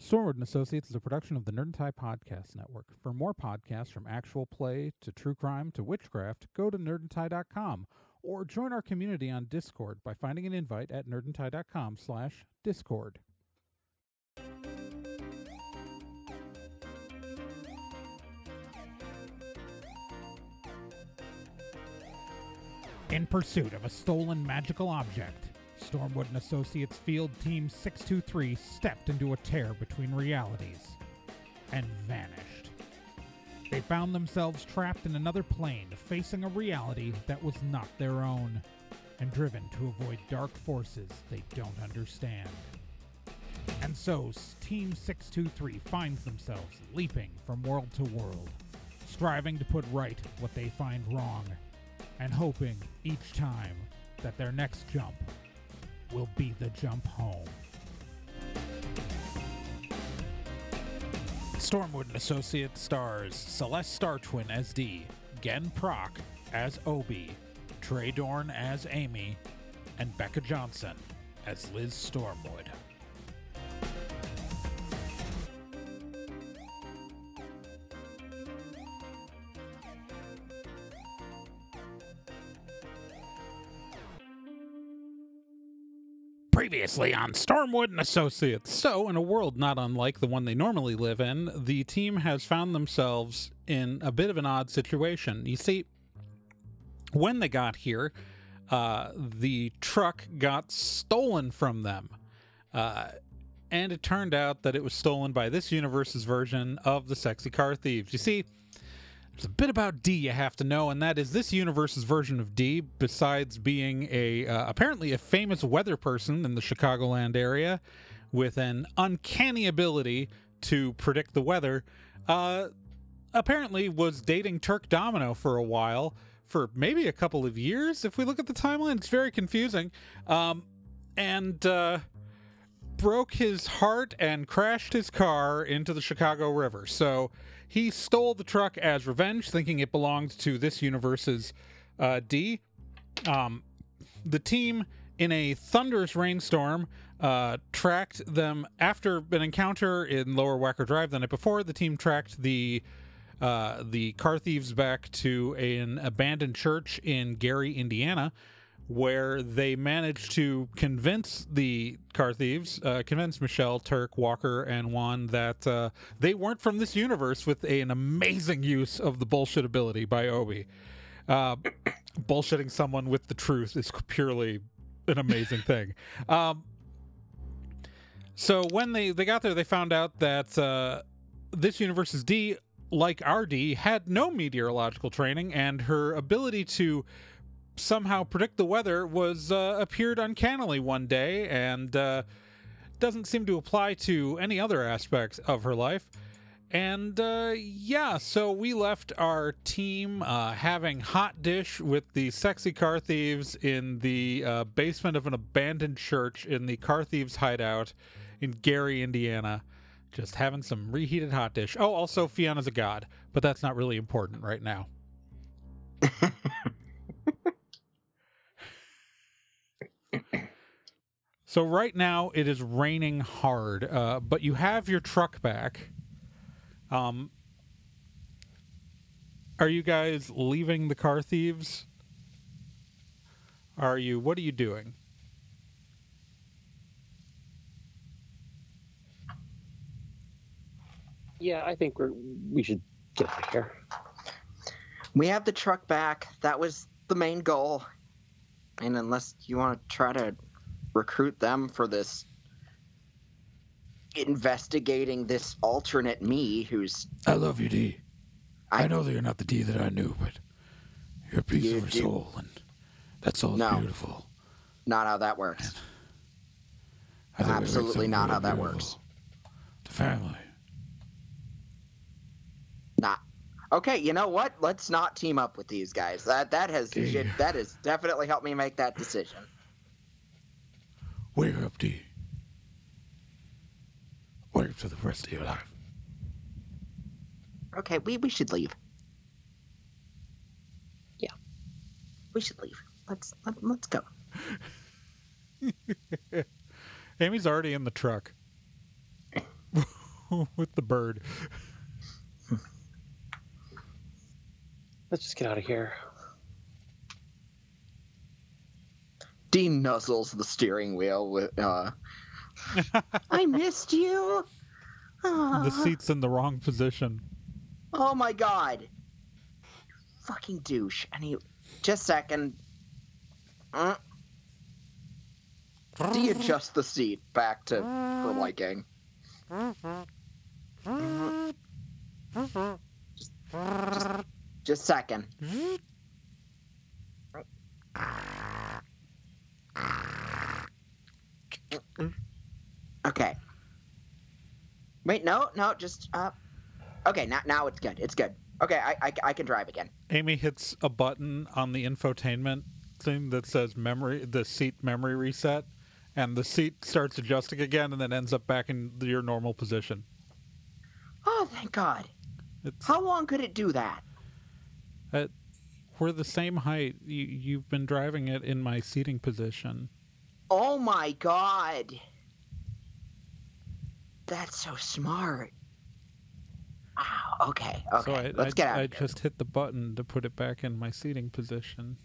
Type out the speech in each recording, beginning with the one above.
Stormwood and Associates is a production of the Nerd and Tie Podcast Network. For more podcasts from actual play to true crime to witchcraft, go to nerdandtie.com or join our community on Discord by finding an invite at nerdandtie.com slash discord. In pursuit of a stolen magical object, Stormwood and Associates Field Team 623 stepped into a tear between realities and vanished. They found themselves trapped in another plane, facing a reality that was not their own, and driven to avoid dark forces they don't understand. And so, Team 623 finds themselves leaping from world to world, striving to put right what they find wrong, and hoping each time that their next jump will be the jump home. Stormwood and Associates stars Celeste Star Twin as Dee, Gen Proc as Obi, Trey Dorn as Amy, and Becca Johnson as Liz Stormwood. Previously on Stormwood and Associates. So, in a world not unlike the one they normally live in, the team has found themselves in a bit of an odd situation. You see, when they got here, uh, the truck got stolen from them. Uh, and it turned out that it was stolen by this universe's version of the Sexy Car Thieves. You see, there's a bit about Dee you have to know, and that is this universe's version of Dee, besides being a uh, apparently a famous weather person in the Chicagoland area with an uncanny ability to predict the weather, uh, apparently was dating Turk Domino for a while, for maybe a couple of years. If we look at the timeline, it's very confusing. Um, and uh, broke his heart and crashed his car into the Chicago River. So he stole the truck as revenge, thinking it belonged to this universe's uh, Dee. Um, the team, in a thunderous rainstorm, uh, tracked them after an encounter in Lower Wacker Drive the night before. The team tracked the uh, the car thieves back to an abandoned church in Gary, Indiana, where they managed to convince the car thieves, uh, convince Michelle, Turk, Walker, and Juan that uh, they weren't from this universe with a, an amazing use of the bullshit ability by Obi. Uh, bullshitting someone with the truth is purely an amazing thing. Um, so when they, they got there, they found out that uh, this universe's D, like our Dee, had no meteorological training, and her ability to somehow predict the weather was uh, appeared uncannily one day and uh, doesn't seem to apply to any other aspects of her life. And uh, yeah, so we left our team uh, having hot dish with the sexy car thieves in the uh, basement of an abandoned church in the car thieves hideout in Gary, Indiana. Just having some reheated hot dish. Oh, also Fiona's a god, but that's not really important right now. So right now it is raining hard, uh, but you have your truck back. Um, are you guys leaving the car thieves? Are you? What are you doing? Yeah, I think we're we should get out of here. We have the truck back. That was the main goal. And unless you want to try to recruit them for this investigating this alternate me who's I love you, Dee. I, I- know that you're not the Dee that I knew, but you're a piece You of her do- soul, and that soul's No. beautiful. not how that works. I think we make Absolutely not really how that works. The family. Not. Okay, you know what? Let's not team up with these guys. That that has shit, that has definitely helped me make that decision. Wake up, Dee. Wake up to the rest of your life. Okay, we we should leave. Yeah. We should leave. Let's let, let's go. Amy's already in the truck. with the bird. Let's just get out of here. Dean nuzzles the steering wheel with, uh, I missed you. The Ah. seat's in the wrong position. Oh my god. Fucking douche. And he, just a second. Uh, deadjust the seat back to her liking. Just, just, just a second. Okay. Wait, no, no, just uh. Okay, now now it's good. It's good. Okay, I I, I can drive again. Amy hits a button on the infotainment thing that says memory, the seat memory reset, and the seat starts adjusting again and then ends up back in your normal position. Oh, thank God. It's, How long could it do that? We're the same height. You, you've been driving it in my seating position. Oh my God. That's so smart. Wow. Okay. Okay. so I, Let's I, get out. I of here. just hit the button to put it back in my seating position.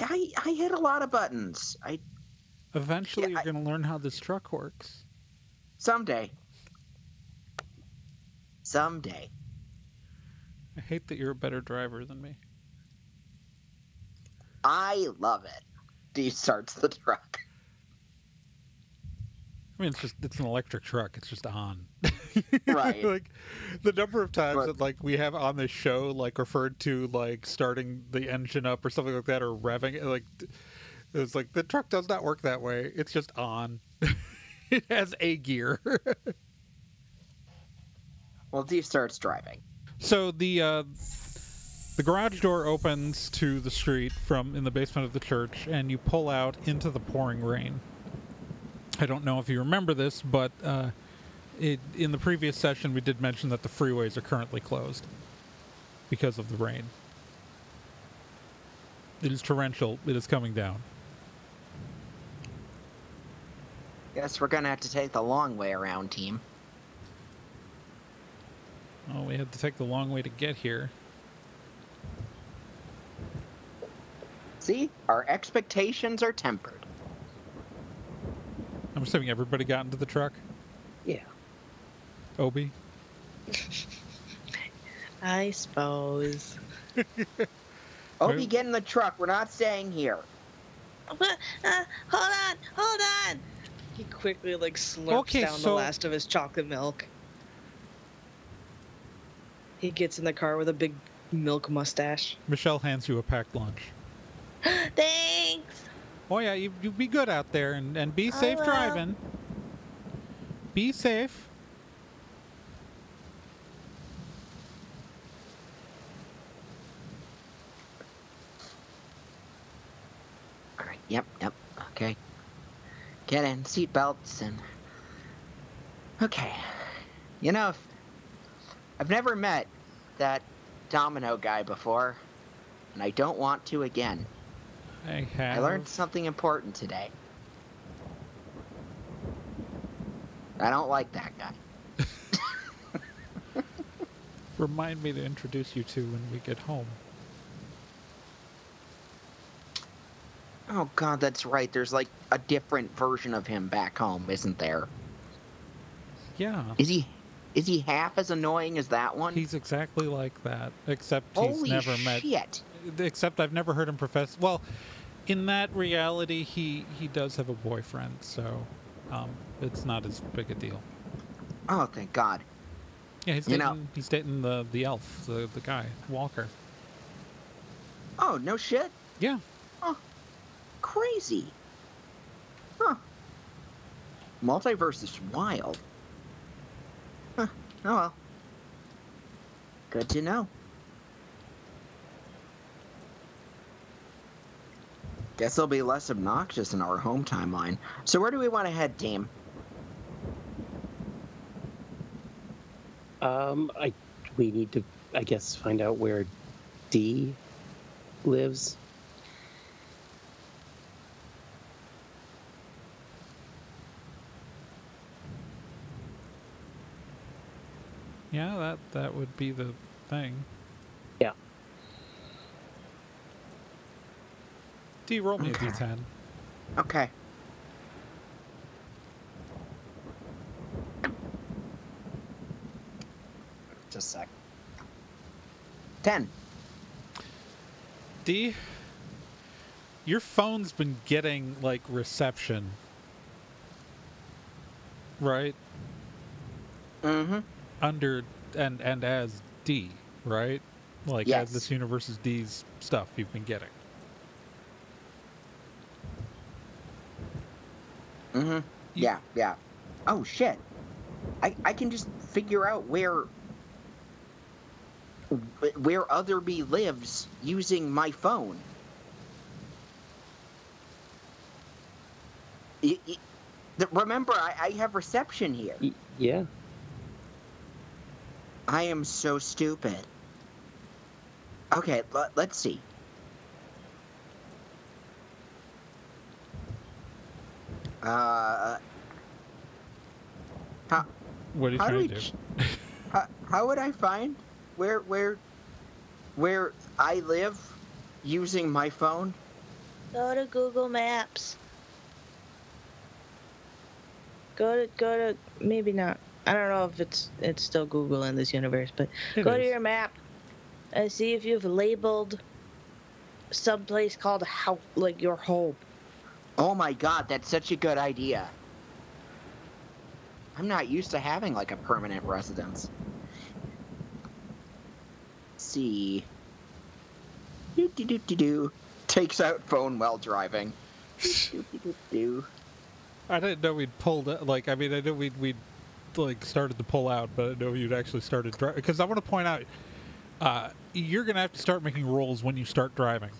I I hit a lot of buttons. I Eventually, Yeah, you're going to learn how this truck works. someday. Someday. I hate that you're a better driver than me. I love it. D starts the truck. I mean, it's just it's an electric truck. It's just on. Right. like the number of times Right. that like we have on this show like referred to like starting the engine up or something like that or revving it like it's like the truck does not work that way. It's just on. it has a gear. Well, D starts driving. So the uh the garage door opens to the street from in the basement of the church and you pull out into the pouring rain. I don't know if you remember this, but uh, it, in the previous session we did mention that the freeways are currently closed because of the rain. It is torrential. It is coming down. Guess we're gonna have to take the long way around, team. Oh, we had to take the long way to get here. See, our expectations are tempered. I'm assuming everybody got into the truck. Yeah. Obi. I suppose. Obi, Wait. get in the truck. We're not staying here. What? Uh, hold on, hold on. He quickly like slurps Okay, down so- the last of his chocolate milk. He gets in the car with a big milk mustache. Michelle hands you a packed lunch. Thanks. Oh yeah, you, you be good out there and, and be safe driving. Be safe. All right. Yep. Yep. Okay. Get in. Seat belts and. Okay. You know, if- I've never met that domino guy before, and I don't want to again. I have. I learned something important today. I don't like that guy. Remind me to introduce you to when we get home. Oh God, that's right. There's like a different version of him back home, isn't there? Yeah. Is he? Is he half as annoying as that one? He's exactly like that, except he's Holy never met. shit! Except I've never heard him profess. Well, in that reality, he he does have a boyfriend, so um, it's not as big a deal. Oh, thank God. Yeah, he's You dating, know- he's dating the the elf, the the guy Walker. Oh no shit! Yeah, Oh, Crazy. Huh. Multiverse is wild. Oh well. Good to know. Guess they'll be less obnoxious in our home timeline. So where do we want to head, team? Um, I we need to, I guess, find out where D lives. Yeah, that that would be the thing. Yeah. D, roll me Okay. a d10. Okay. Just a sec. Ten. D, your phone's been getting like reception, right? Mm-hmm. Under and and as D, right? Like Yes. as this universe is D's stuff you've been getting. Mm-hmm. Yeah, yeah. Oh shit. I I can just figure out where where Otherby lives using my phone. Y- y- th- Remember, I, I have reception here. Yeah. I am so stupid. Okay, let, let's see. Uh, how, What are you how trying we? to do? ch- how, how would I find where where where I live using my phone? Go to Google Maps. Go to go to maybe not. I don't know if it's it's still Google in this universe, but It go to your map and see if you've labeled some place called how like your home. Oh my god, that's such a good idea. I'm not used to having like a permanent residence. see. Do do do do do. Takes out phone while driving. Do do do do. I didn't know we'd pulled it. Like, I mean, I knew we'd we'd like started to pull out, but I didn't know you'd actually started driving. Because I want to point out, uh, you're gonna have to start making rolls when you start driving.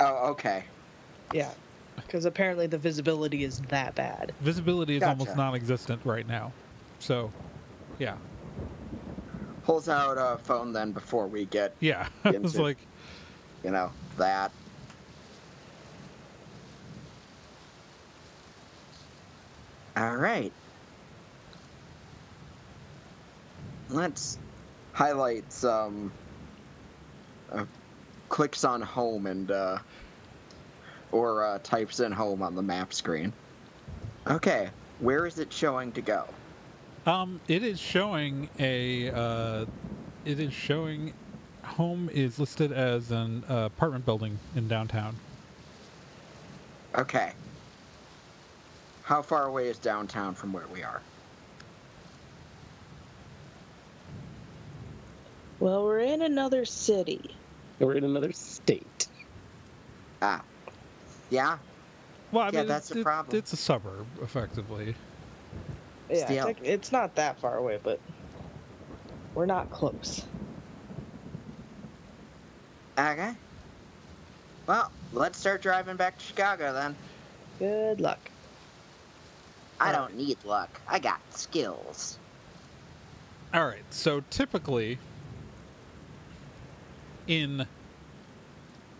Oh, okay. Yeah, because apparently the visibility is that bad. Visibility is almost non-existent right now, so yeah, Pulls out a phone then before we get, yeah. I was like, you know, that. All right. Let's highlight some. Uh, clicks on home and uh, or uh, types in home on the map screen. Okay, where is it showing to go? um, it is showing a, uh, it is showing, home is listed as an uh, apartment building in downtown. Okay. How far away is downtown from where we are? Well, we're in another city. We're in another state. Ah. Yeah? Well, I Yeah, mean, that's it- a problem. It's a suburb, effectively. Yeah, it's, like, it's not that far away, but we're not close. Okay. Well, let's start driving back to Chicago then. Good luck. I don't need luck. I got skills. All right. So typically, in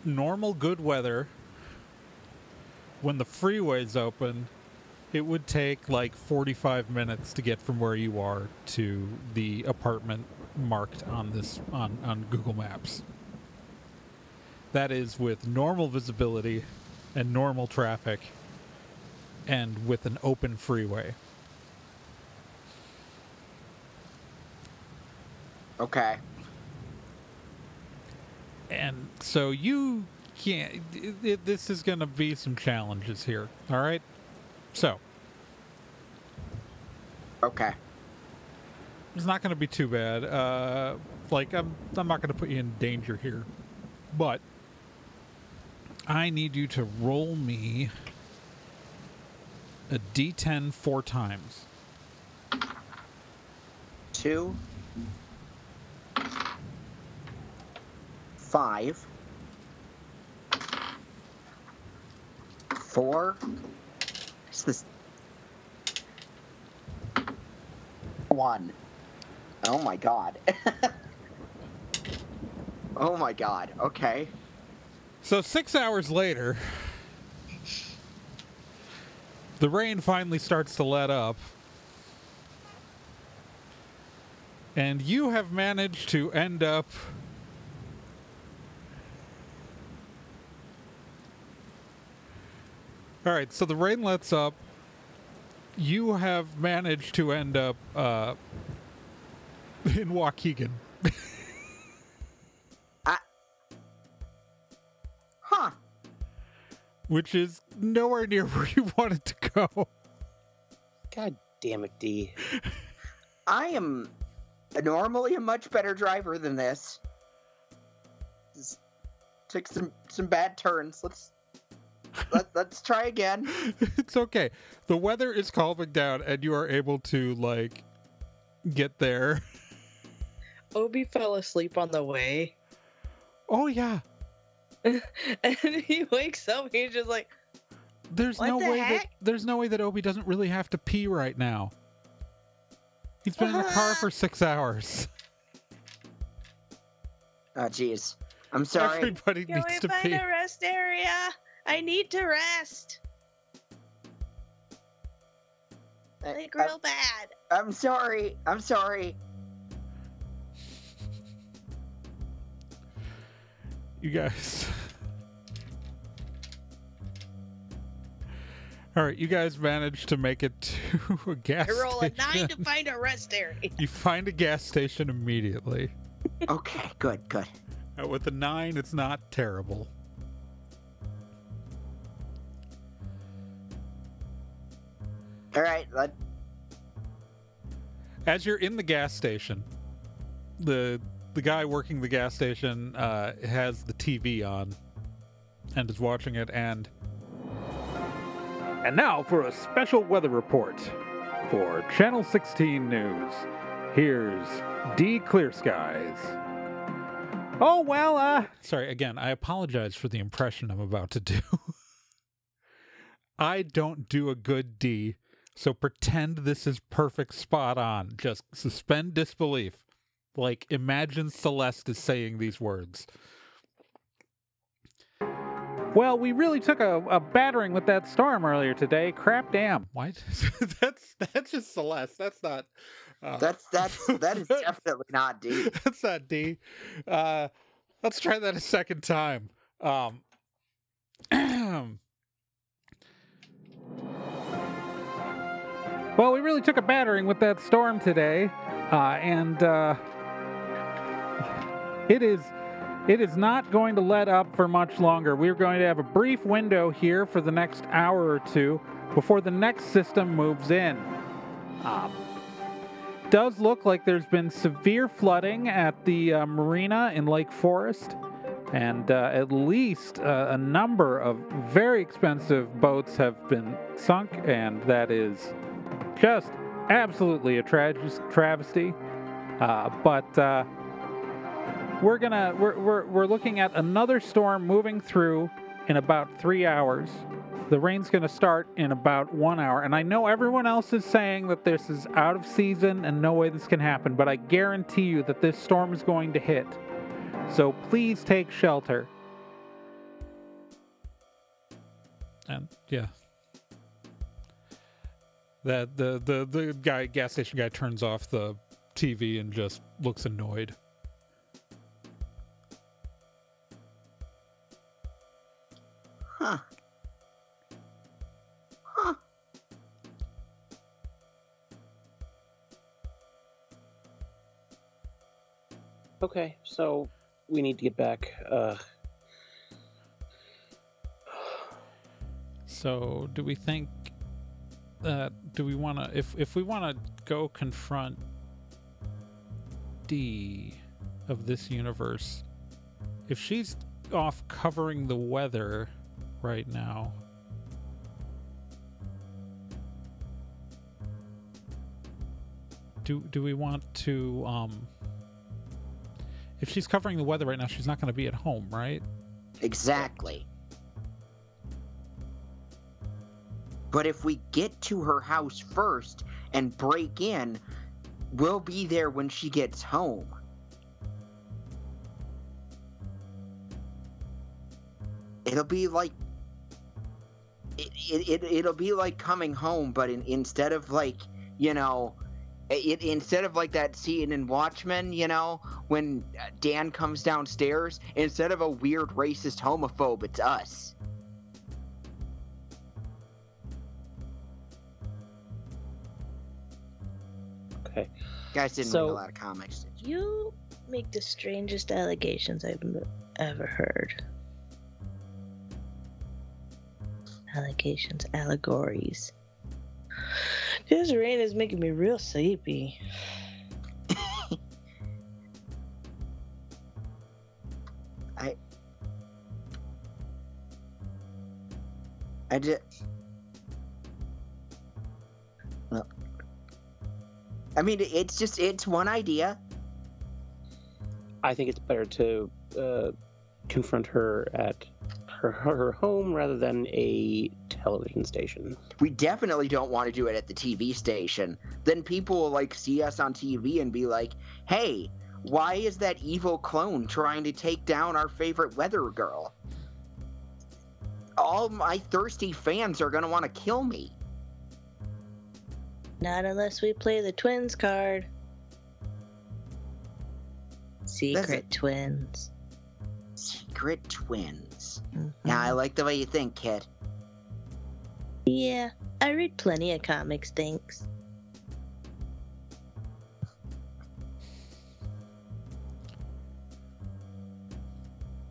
normal good weather, when the freeway's open, it would take like 45 minutes to get from where you are to the apartment marked on this on, on Google Maps. That is with normal visibility and normal traffic and with an open freeway. Okay. And so you can't it, it- this is going to be some challenges here all right so Okay. it's not going to be too bad uh like i'm i'm not going to put you in danger here but i need you to roll me a d10 four times Two. Five. Four. This? One. Oh my god. oh my god. Okay. So six hours later, the rain finally starts to let up. And you have managed to end up. All right, so the rain lets up. You have managed to end up uh, in Waukegan. Huh. which is nowhere near where you wanted to go. God damn it, D. I am normally a much better driver than this. Just took some some bad turns. Let's let, let's try again. it's okay. The weather is calming down, and you are able to like get there. Obi fell asleep on the way, Oh yeah, and he wakes up. He's just like, there's What no the way that there's no way that Obi doesn't really have to pee right now. He's been in the car for six hours. Oh jeez. I'm sorry. Everybody "Can needs we to find pee. a rest area? I need to rest, I- like I- real bad." I'm sorry. I'm sorry. You guys. All right, you guys managed to make it to a gas I roll a station. nine to find a rest area. You find a gas station immediately. Okay, good, good. With a nine, it's not terrible. All right, let, As you're in the gas station, the the guy working the gas station uh, has the TV on and is watching it. And and now for a special weather report for Channel 16 News. Here's D Clear Skies. Oh well, uh, sorry again. I apologize for the impression I'm about to do. I don't do a good D. So pretend this is perfect spot on. Just suspend disbelief. Like imagine Celeste is saying these words. Well, we really took a, a battering with that storm earlier today. Crap damn. What? that's that's just Celeste. That's not uh, that's that's that is definitely not D. that's not D. Uh, let's try that a second time. Um, well, we really took a battering with that storm today, uh, and uh, it is it is not going to let up for much longer. We're going to have a brief window here for the next hour or two before the next system moves in. Um, does look like there's been severe flooding at the uh, marina in Lake Forest, and uh, at least uh, a number of very expensive boats have been sunk, and that is just absolutely a trage- travesty. Uh, but uh, we're gonna we're, we're we're looking at another storm moving through in about three hours. The rain's to start in about one hour. And I know everyone else is saying that this is out of season and no way this can happen, but I guarantee you that this storm is going to hit. So please take shelter. And yeah. That the, the, the guy gas station guy turns off the TV and just looks annoyed. Huh. Huh. Okay, so we need to get back. Uh, So, do we think that do we want to if if we want to go confront D of this universe if she's off covering the weather right now do do we want to um if she's covering the weather right now she's not going to be at home right Exactly. But if we get to her house first and break in, we'll be there when she gets home. It'll be like it, it, it it'll be like coming home, but in, instead of like you know it, instead of like that scene in Watchmen, you know, when uh, Dan comes downstairs, instead of a weird racist homophobe, it's us. Guys didn't So- read a lot of comics. did you? You make the strangest allegations I've ever heard. Allegations, allegories. This rain is making me real sleepy. I. I just. I mean, it's just it's one idea. I think it's better to uh, confront her at her, her home rather than a television station. We definitely don't want to do it at the TV station. Then people will like see us on TV and be like, "Hey, why is that evil clone trying to take down our favorite weather girl?" All my thirsty fans are gonna want to kill me. Not unless we play the twins card. Secret twins. Secret twins. Mhm. Yeah, I like the way you think, kid. Yeah, I read plenty of comics, thanks.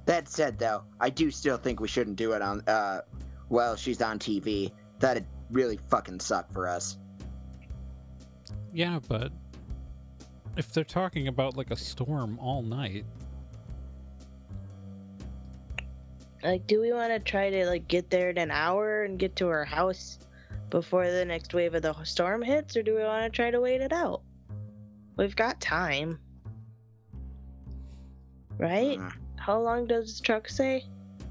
That said, though, I do still think we shouldn't do it on. uh Well, she's on TV. That'd really fucking suck for us. Yeah, but if they're talking about like a storm all night, Like, do we want to try to like get there in an hour and get to her house before the next wave of the storm hits, or do we want to try to wait it out? We've got time, right? Mm. How long does the truck say?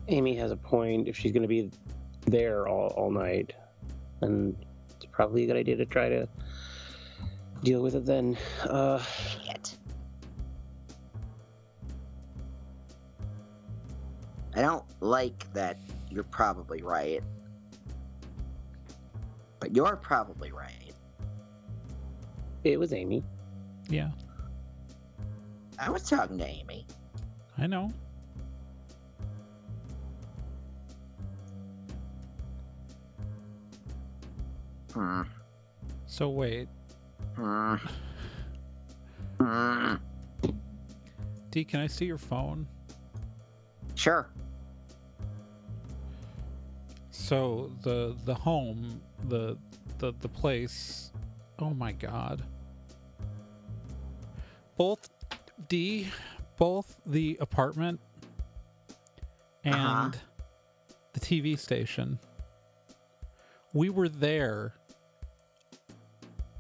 Amy has a point. If she's going to be there all, all night, then it's probably a good idea to try to deal with it then. Uh, Shit. I don't like that you're probably right. But you're probably right. it was Amy. yeah, I was talking to Amy. I know. Hmm. So wait. D, can I see your phone? Sure. So the the home, the the the place. Oh my god. Both D, both the apartment and Uh-huh. the TV station. We were there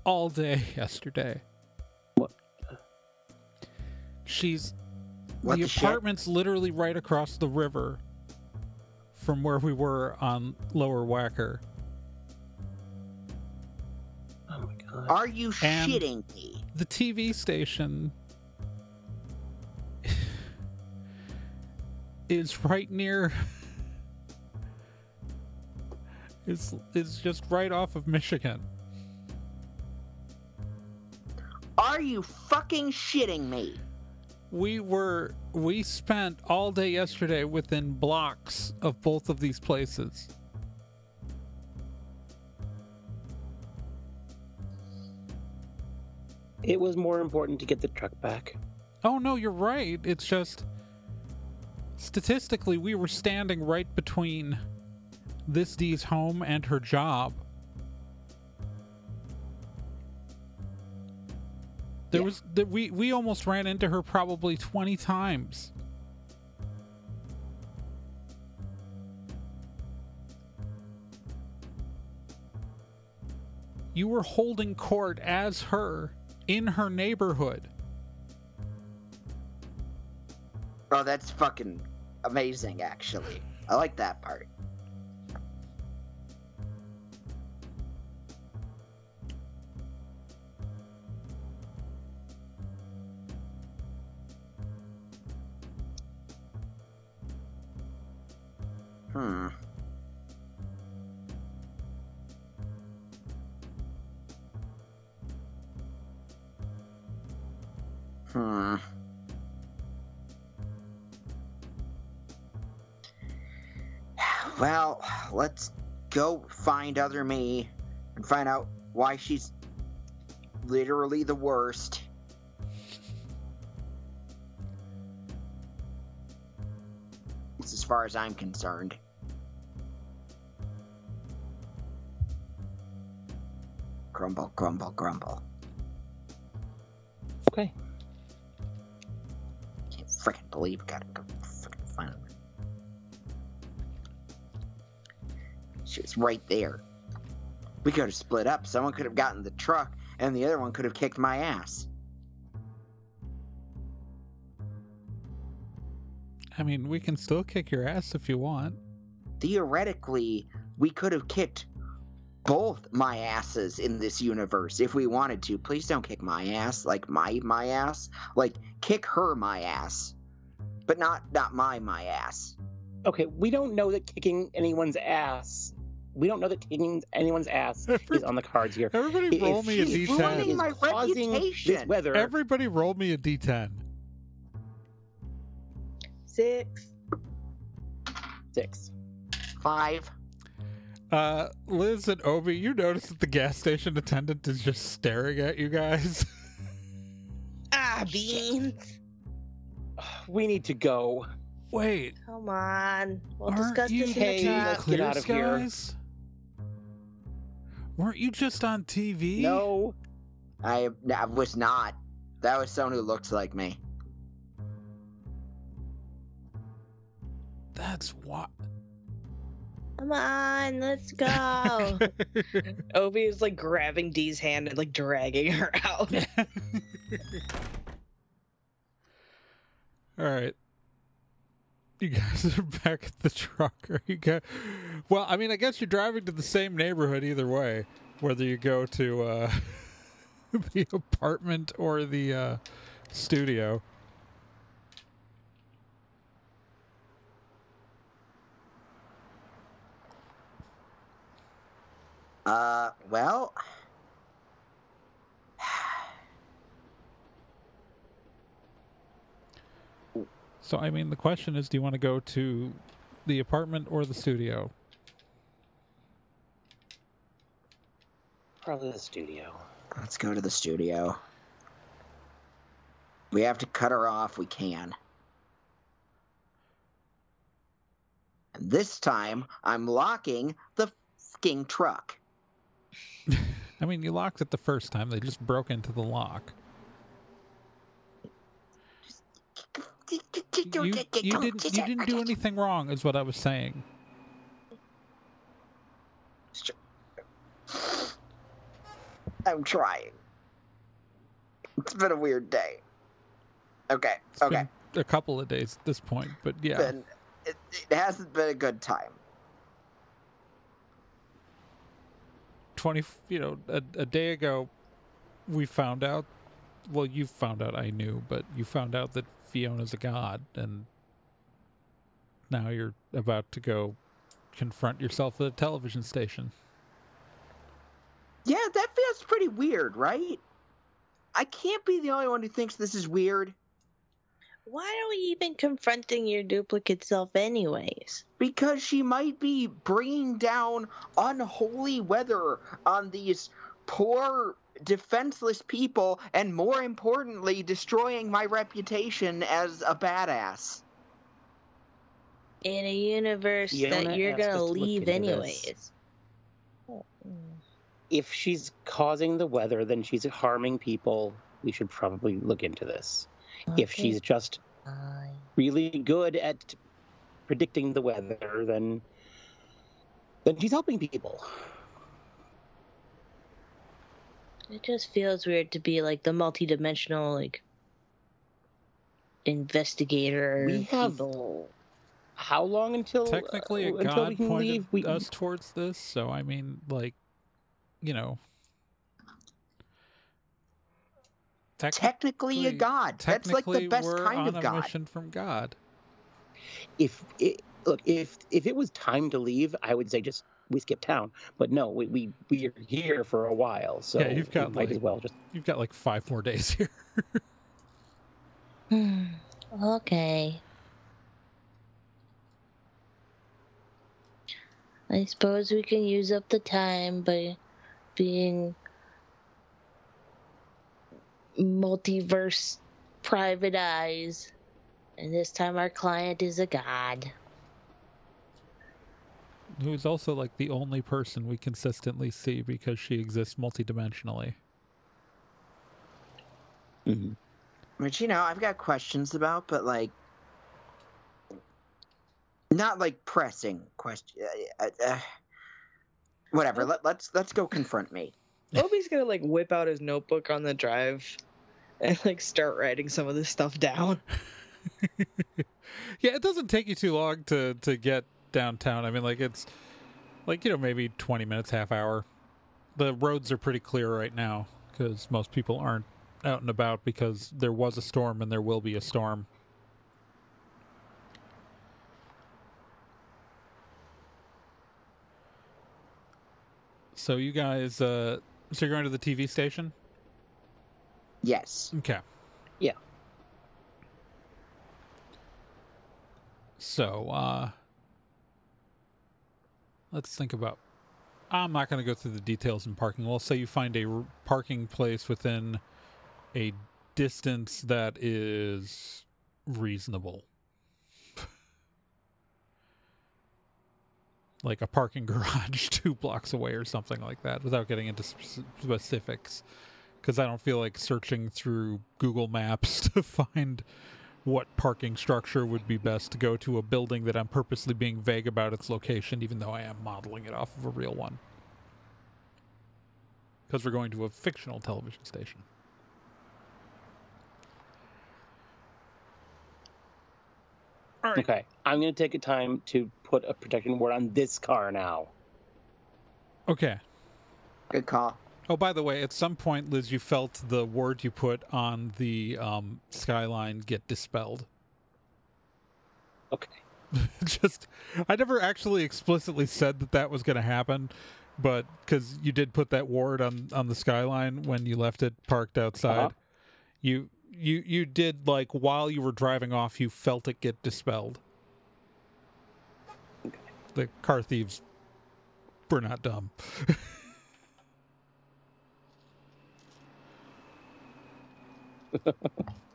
all day yesterday. What? She's What the the shit? apartment's literally right across the river from where we were on Lower Wacker. Oh my god. Are you And- shitting me? The TV station is right near It's is just right off of Michigan. Are you fucking shitting me? We were we spent all day yesterday within blocks of both of these places. It was more important to get the truck back. Oh no, you're right. It's just statistically we were standing right between this D's home and her job. There Yeah. was that we we almost ran into her probably 20 times. You were holding court as her in her neighborhood. Oh, that's fucking amazing, actually. I like that part. Go find other me and find out why she's literally the worst. It's as far as I'm concerned. Grumble, grumble, grumble. Okay. Can't freaking believe I gotta go She was right there. We could have split up. Someone could have gotten the truck, and the other one could have kicked my ass. I mean, we can still kick your ass if you want. Theoretically, we could have kicked both my asses in this universe if we wanted to. Please don't kick my ass, like my my ass. Like kick her my ass, but not not my my ass. Okay, we don't know that kicking anyone's ass. We don't know that kicking anyone's ass is on the cards here. Everybody If roll me a she's d10. ruining my causing this reputation. weather. Everybody roll me a d10. Six. Six. Five. Uh, Liz and Obi, you notice that the gas station attendant is just staring at you guys. Ah, beans. We need to go. Wait, Come on. We'll aren't discuss you this Hey, in the let's get out of here. Skies? Weren't you just on TV? No. I, I was not. That was someone who looks like me. That's what. Come on, let's go. Obi is like grabbing Dee's hand and like dragging her out. All right. You guys are back at the truck. Are you go- well, I mean, I guess you're driving to the same neighborhood either way, whether you go to uh, the apartment or the uh, studio. Uh, well. So, I mean, the question is do you want to go to the apartment or the studio? Probably the studio. Let's go to the studio. We have to cut her off. We can. And this time, I'm locking the fucking truck. I mean, you locked it the first time, they just broke into the lock. You, you didn't you didn't do anything wrong is what I was saying. I'm trying. It's been a weird day. Okay. It's okay. a couple of days at this point, but yeah. Been, it, it hasn't been a good time. 20 you know a, a day ago we found out well you found out i knew but you found out that fiona's a god and now you're about to go confront yourself at a television station Yeah, that feels pretty weird, right? I can't be the only one who thinks this is weird Why are we even confronting your duplicate self, anyways? because she might be bringing down unholy weather on these poor defenseless people and more importantly destroying my reputation as a badass. In a universe Fiona that you're gonna leave into anyways. If she's causing the weather, then she's harming people. We should probably look into this. If she's just really good at predicting the weather, then then she's helping people. It just feels weird to be like the multi-dimensional like investigator. We have people. how long until technically a uh, until god we can pointed leave? We, us towards this so i mean like you know techni- Technically a god. That's like the best we're kind on of a god. mission from god if it, look if if it was time to leave, I would say just we skip town. But no, we we we are here for a while, so Yeah, you've got, we might as like- well just you've got like five more days here Hmm. Okay. I suppose we can use up the time by being multiverse private eyes. And this time our client is a god. Who's also like the only person we consistently see because she exists multidimensionally. Mhm. Which you know I've got questions about, but like not like pressing question. Uh, uh, whatever. Let, let's let's go confront me. Obi's gonna like whip out his notebook on the drive and like start writing some of this stuff down. yeah, it doesn't take you too long to to get downtown. I mean, like it's like you know maybe twenty minutes, half hour. The roads are pretty clear right now because most people aren't out and about because there was a storm and there will be a storm. So you guys, uh, so you're going to the TV station? Yes. Okay. Yeah. So, uh let's think about I'm not going to go through the details in parking. We'll say you find a r- parking place within a distance that is reasonable. Like a parking garage 2 blocks away or something like that without getting into specifics because I don't feel like searching through Google Maps to find what parking structure would be best to go to a building that I'm purposely being vague about its location, even though I am modeling it off of a real one. Because we're going to a fictional television station. All right. Okay, I'm gonna take a time to put a protection ward on this car now. Okay. Good call. Oh, by the way, at some point, Liz, you felt the ward you put on the um, skyline get dispelled. Okay. just i never actually explicitly said that that was going to happen but because you did put that ward on on the skyline when you left it parked outside Uh-huh. you you you did like while you were driving off you felt it get dispelled. The car thieves were not dumb.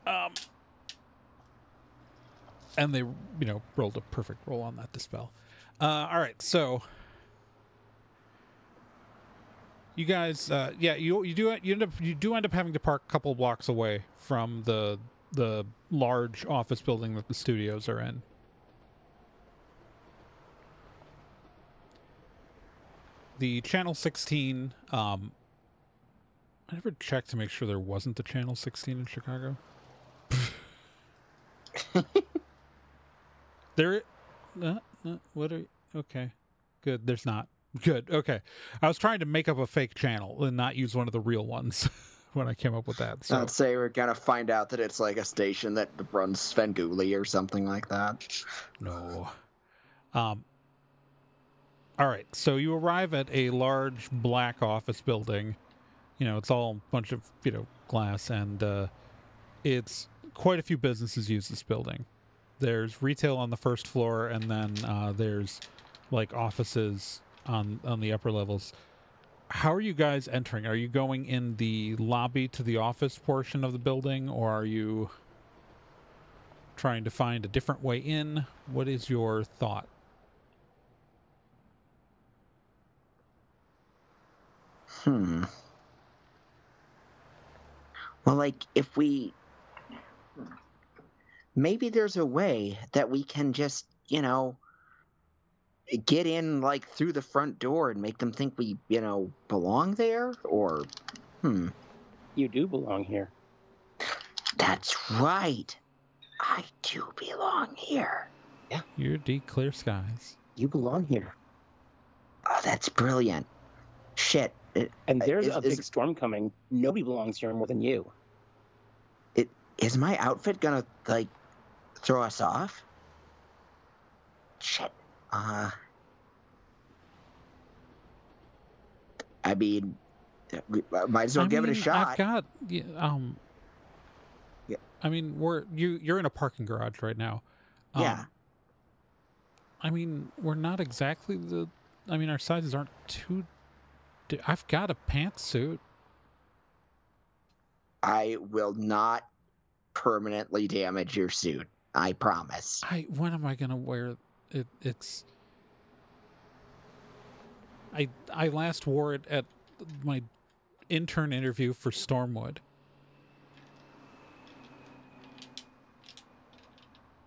Um and they you know rolled a perfect roll on that dispel. Uh all right so you guys uh yeah you you do you end up you do end up having to park a couple blocks away from the the large office building that the studios are in the channel 16 um i never checked to make sure there wasn't a channel 16 in chicago There, uh, uh, what are okay? Good. There's not. Good. Okay. I was trying to make up a fake channel and not use one of the real ones when I came up with that. So I'd say we're gonna find out that it's like a station that runs Svengoolie or something like that. no. Um. All right. So you arrive at a large black office building. You know, it's all a bunch of you know glass, and uh, it's quite a few businesses use this building. There's retail on the first floor, and then uh, there's like offices on on the upper levels. How are you guys entering? Are you going in the lobby to the office portion of the building, or are you trying to find a different way in? What is your thought? Hmm. Well, like if we maybe there's a way that we can just, you know, get in like through the front door and make them think we, you know, belong there or hmm. You do belong here. That's right. I do belong here. Yeah. You're deep clear skies. You belong here. Oh, that's brilliant. Shit. It, And Uh, there's is- a is- big storm coming. Nobody belongs here more than you. It is my outfit gonna like throw us off? Shit. Uh. I mean, uh, might as well I give it a shot. I've got um. Yeah. I mean, we're you you're in a parking garage right now. Um, Yeah. I mean, we're not exactly the. I mean, our sizes aren't too. I've got a pantsuit. I will not permanently damage your suit. I promise. I when am I gonna wear it? It's. I I last wore it at my intern interview for Stormwood.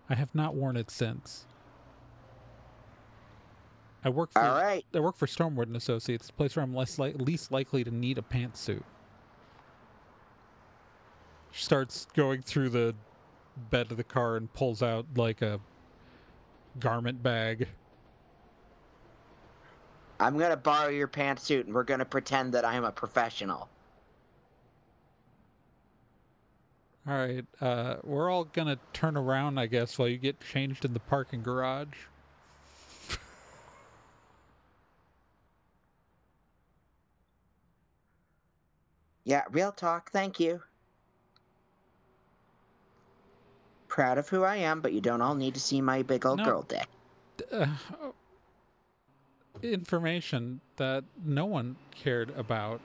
I have not worn it since. I work for All right. I work for Stormwood and Associates, the place where I'm less li- least likely to need a pantsuit. She starts going through the bed of the car and pulls out like a garment bag. I'm gonna borrow your pantsuit, and we're gonna pretend that I'm a professional. All right, uh, we're all gonna turn around, I guess, while you get changed in the parking garage. Yeah, real talk. Thank you. Proud of who I am, but you don't all need to see my big old No. girl dick. Uh, information that no one cared about.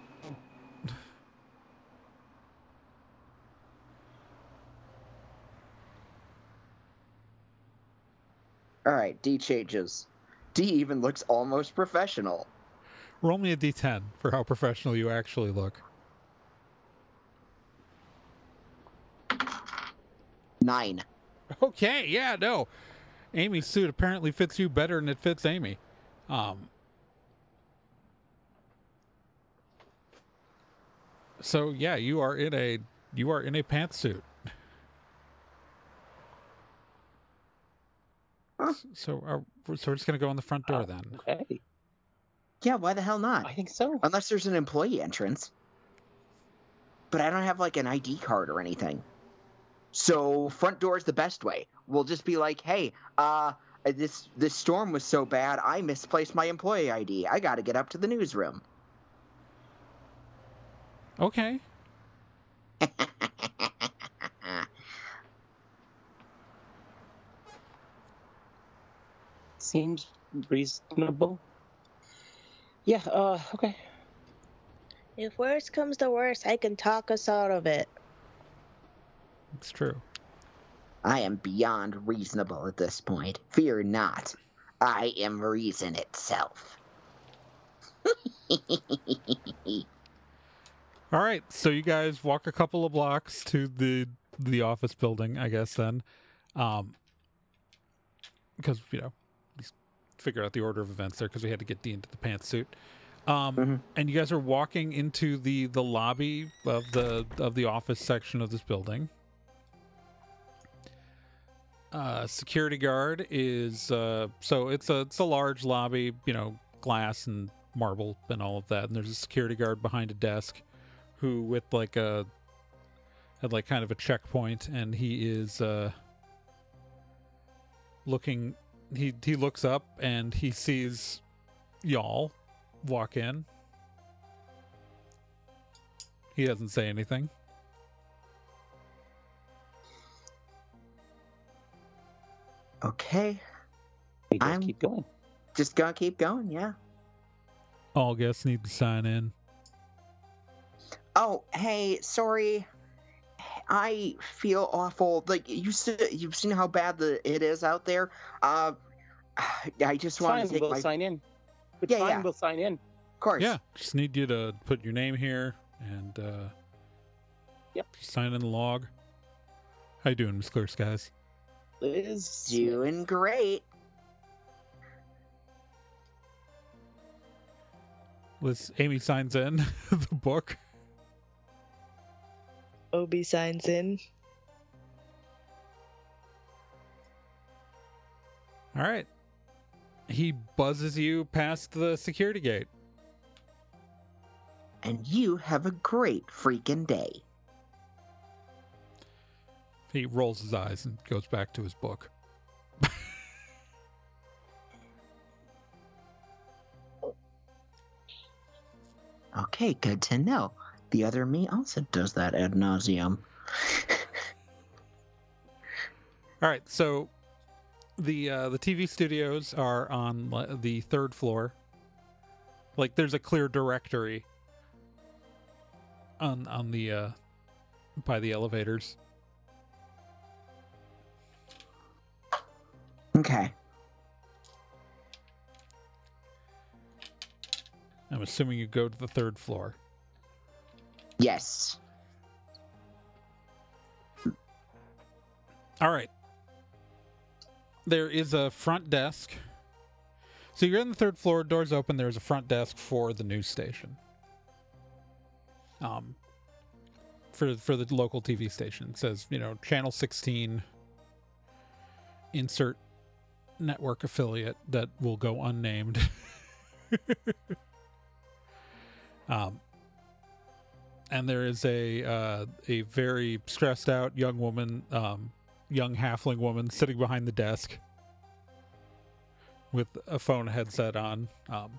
All right, D changes. D even looks almost professional. Roll me a d10 for how professional you actually look. Nine. Okay, yeah, no. Amy's suit apparently fits you better than it fits Amy. Um So yeah, you are in a you are in a pantsuit. Huh. So are, so we're just gonna go in the front door then. Okay, Yeah, why the hell not? I think so. Unless there's an employee entrance. But I don't have like an ID card or anything. So front door is the best way. We'll just be like, hey, uh, this this storm was so bad, I misplaced my employee ID. I got to get up to the newsroom. Okay. Seems reasonable. Yeah. Uh. Okay. If worst comes to worst, I can talk us out of it. It's true. I am beyond reasonable at this point. Fear not. I am reason itself. All right, so you guys walk a couple of blocks to the the office building, I guess then, um, because you know, figure out the order of events there because we had to get D into the pantsuit. Um, Mhm. and you guys are walking into the the lobby of the of the office section of this building. Uh, security guard is uh, so it's a it's a large lobby, you know, glass and marble and all of that. And there's a security guard behind a desk who with like a had like kind of a checkpoint and he is uh looking he he looks up and he sees y'all walk in he doesn't say anything Okay, We just I'm- keep going. just gonna keep going, yeah. all guests need to sign in Oh, hey, sorry. I feel awful. Like you said, you've seen how bad the it is out there. Uh, I just want to take We'll my. sign in. It's Yeah, fine. yeah. We'll sign in. Of course. yeah just need you to put your name here and uh Yep. sign in the log how you doing miss clear skies Liz. Doing great. Liz, amy signs in the book Obi signs in. All right. He buzzes you past the security gate. And you have a great freaking day. He rolls his eyes and goes back to his book. Okay, good to know. The other me also does that ad nauseum. All right, so the uh, the TV studios are on the third floor. Like, there's a clear directory on on the uh, by the elevators. Okay. I'm assuming you go to the third floor. Yes. All right. There is a front desk. So you're in the third floor, doors open, there's a front desk for the news station. Um for for the local TV station. It says, you know, channel 16 insert network affiliate that will go unnamed. um and there is a uh, a very stressed out young woman, um, young halfling woman, sitting behind the desk with a phone headset on. Um,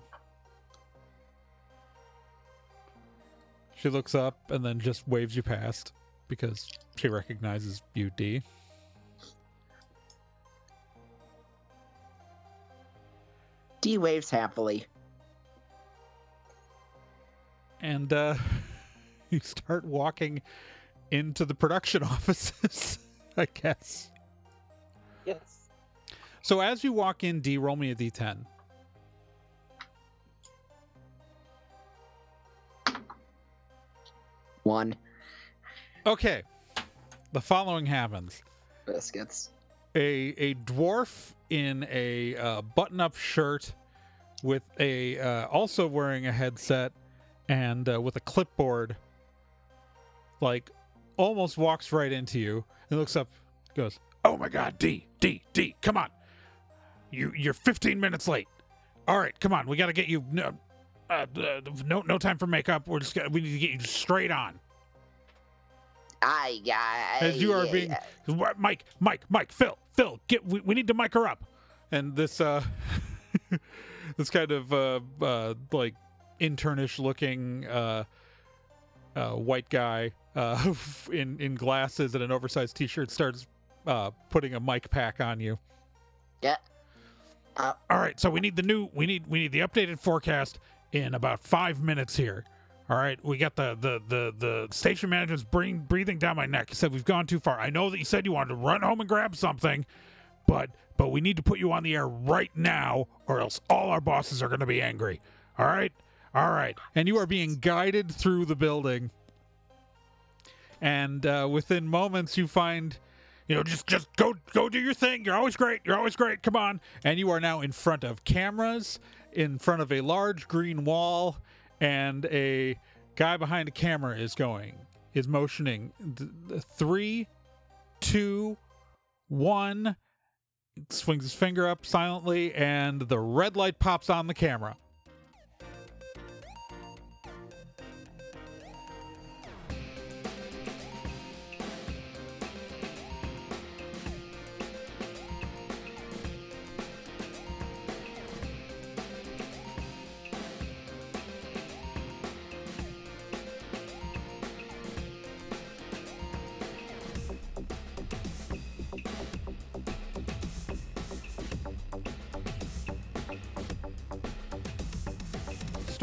she looks up and then just waves you past because she recognizes you, D. D waves happily. and uh, you start walking into the production offices, I guess. Yes. So as you walk in, D, roll me a d10. One. Okay. The following happens. Biscuits. A a dwarf in a uh, button-up shirt with a uh, also wearing a headset and uh, with a clipboard like almost walks right into you and looks up goes Oh my God, D, D, D, come on. You you're 15 minutes late. All right, come on. We got to get you. No, uh, uh, no, no time for makeup. We're just. We need to get you straight on. I, I, As you are being, Mike, Mike, Mike, Phil, Phil, get. We, we need to mic her up. And this, uh, this kind of uh, uh, like internish looking uh, uh, white guy uh, in in glasses and an oversized T-shirt starts uh, putting a mic pack on you. Yeah. All right, so we need the new we need we need the updated forecast in about five minutes here. All right, we got the the the the station manager's breathing breathing down my neck. He said we've gone too far. I know that you said you wanted to run home and grab something, but but we need to put you on the air right now, or else all our bosses are going to be angry. All right, all right, and you are being guided through the building, and uh, within moments you find you know just just go go do your thing. You're always great. You're always great. Come on. And you are now in front of cameras in front of a large green wall and a guy behind a camera is going is motioning. Th- th- three two one. Swings his finger up silently and the red light pops on the camera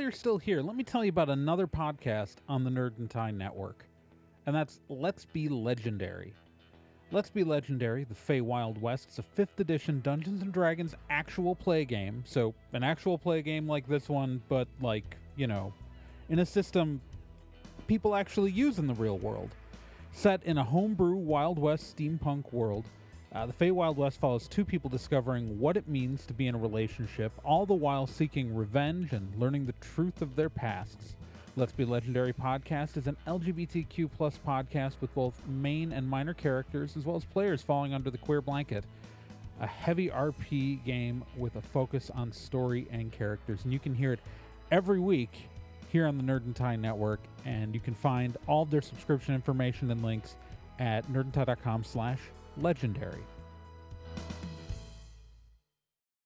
While you're still here, let me tell you about another podcast on the Nerd and Network, and that's Let's Be Legendary. Let's Be Legendary, the Fey Wild West, is a 5th edition Dungeons and Dragons actual play game. So, an actual play game like this one, but like, you know, in a system people actually use in the real world. Set in a homebrew Wild West steampunk world, uh, the Fey Wild West follows two people discovering what it means to be in a relationship, all the while seeking revenge and learning the truth of their pasts. Let's Be Legendary podcast is an LGBTQ plus podcast with both main and minor characters, as well as players falling under the queer blanket. A heavy RP game with a focus on story and characters, and you can hear it every week here on the Nerd and Tie Network, and you can find all their subscription information and links at nerdandtie.com slash legendary.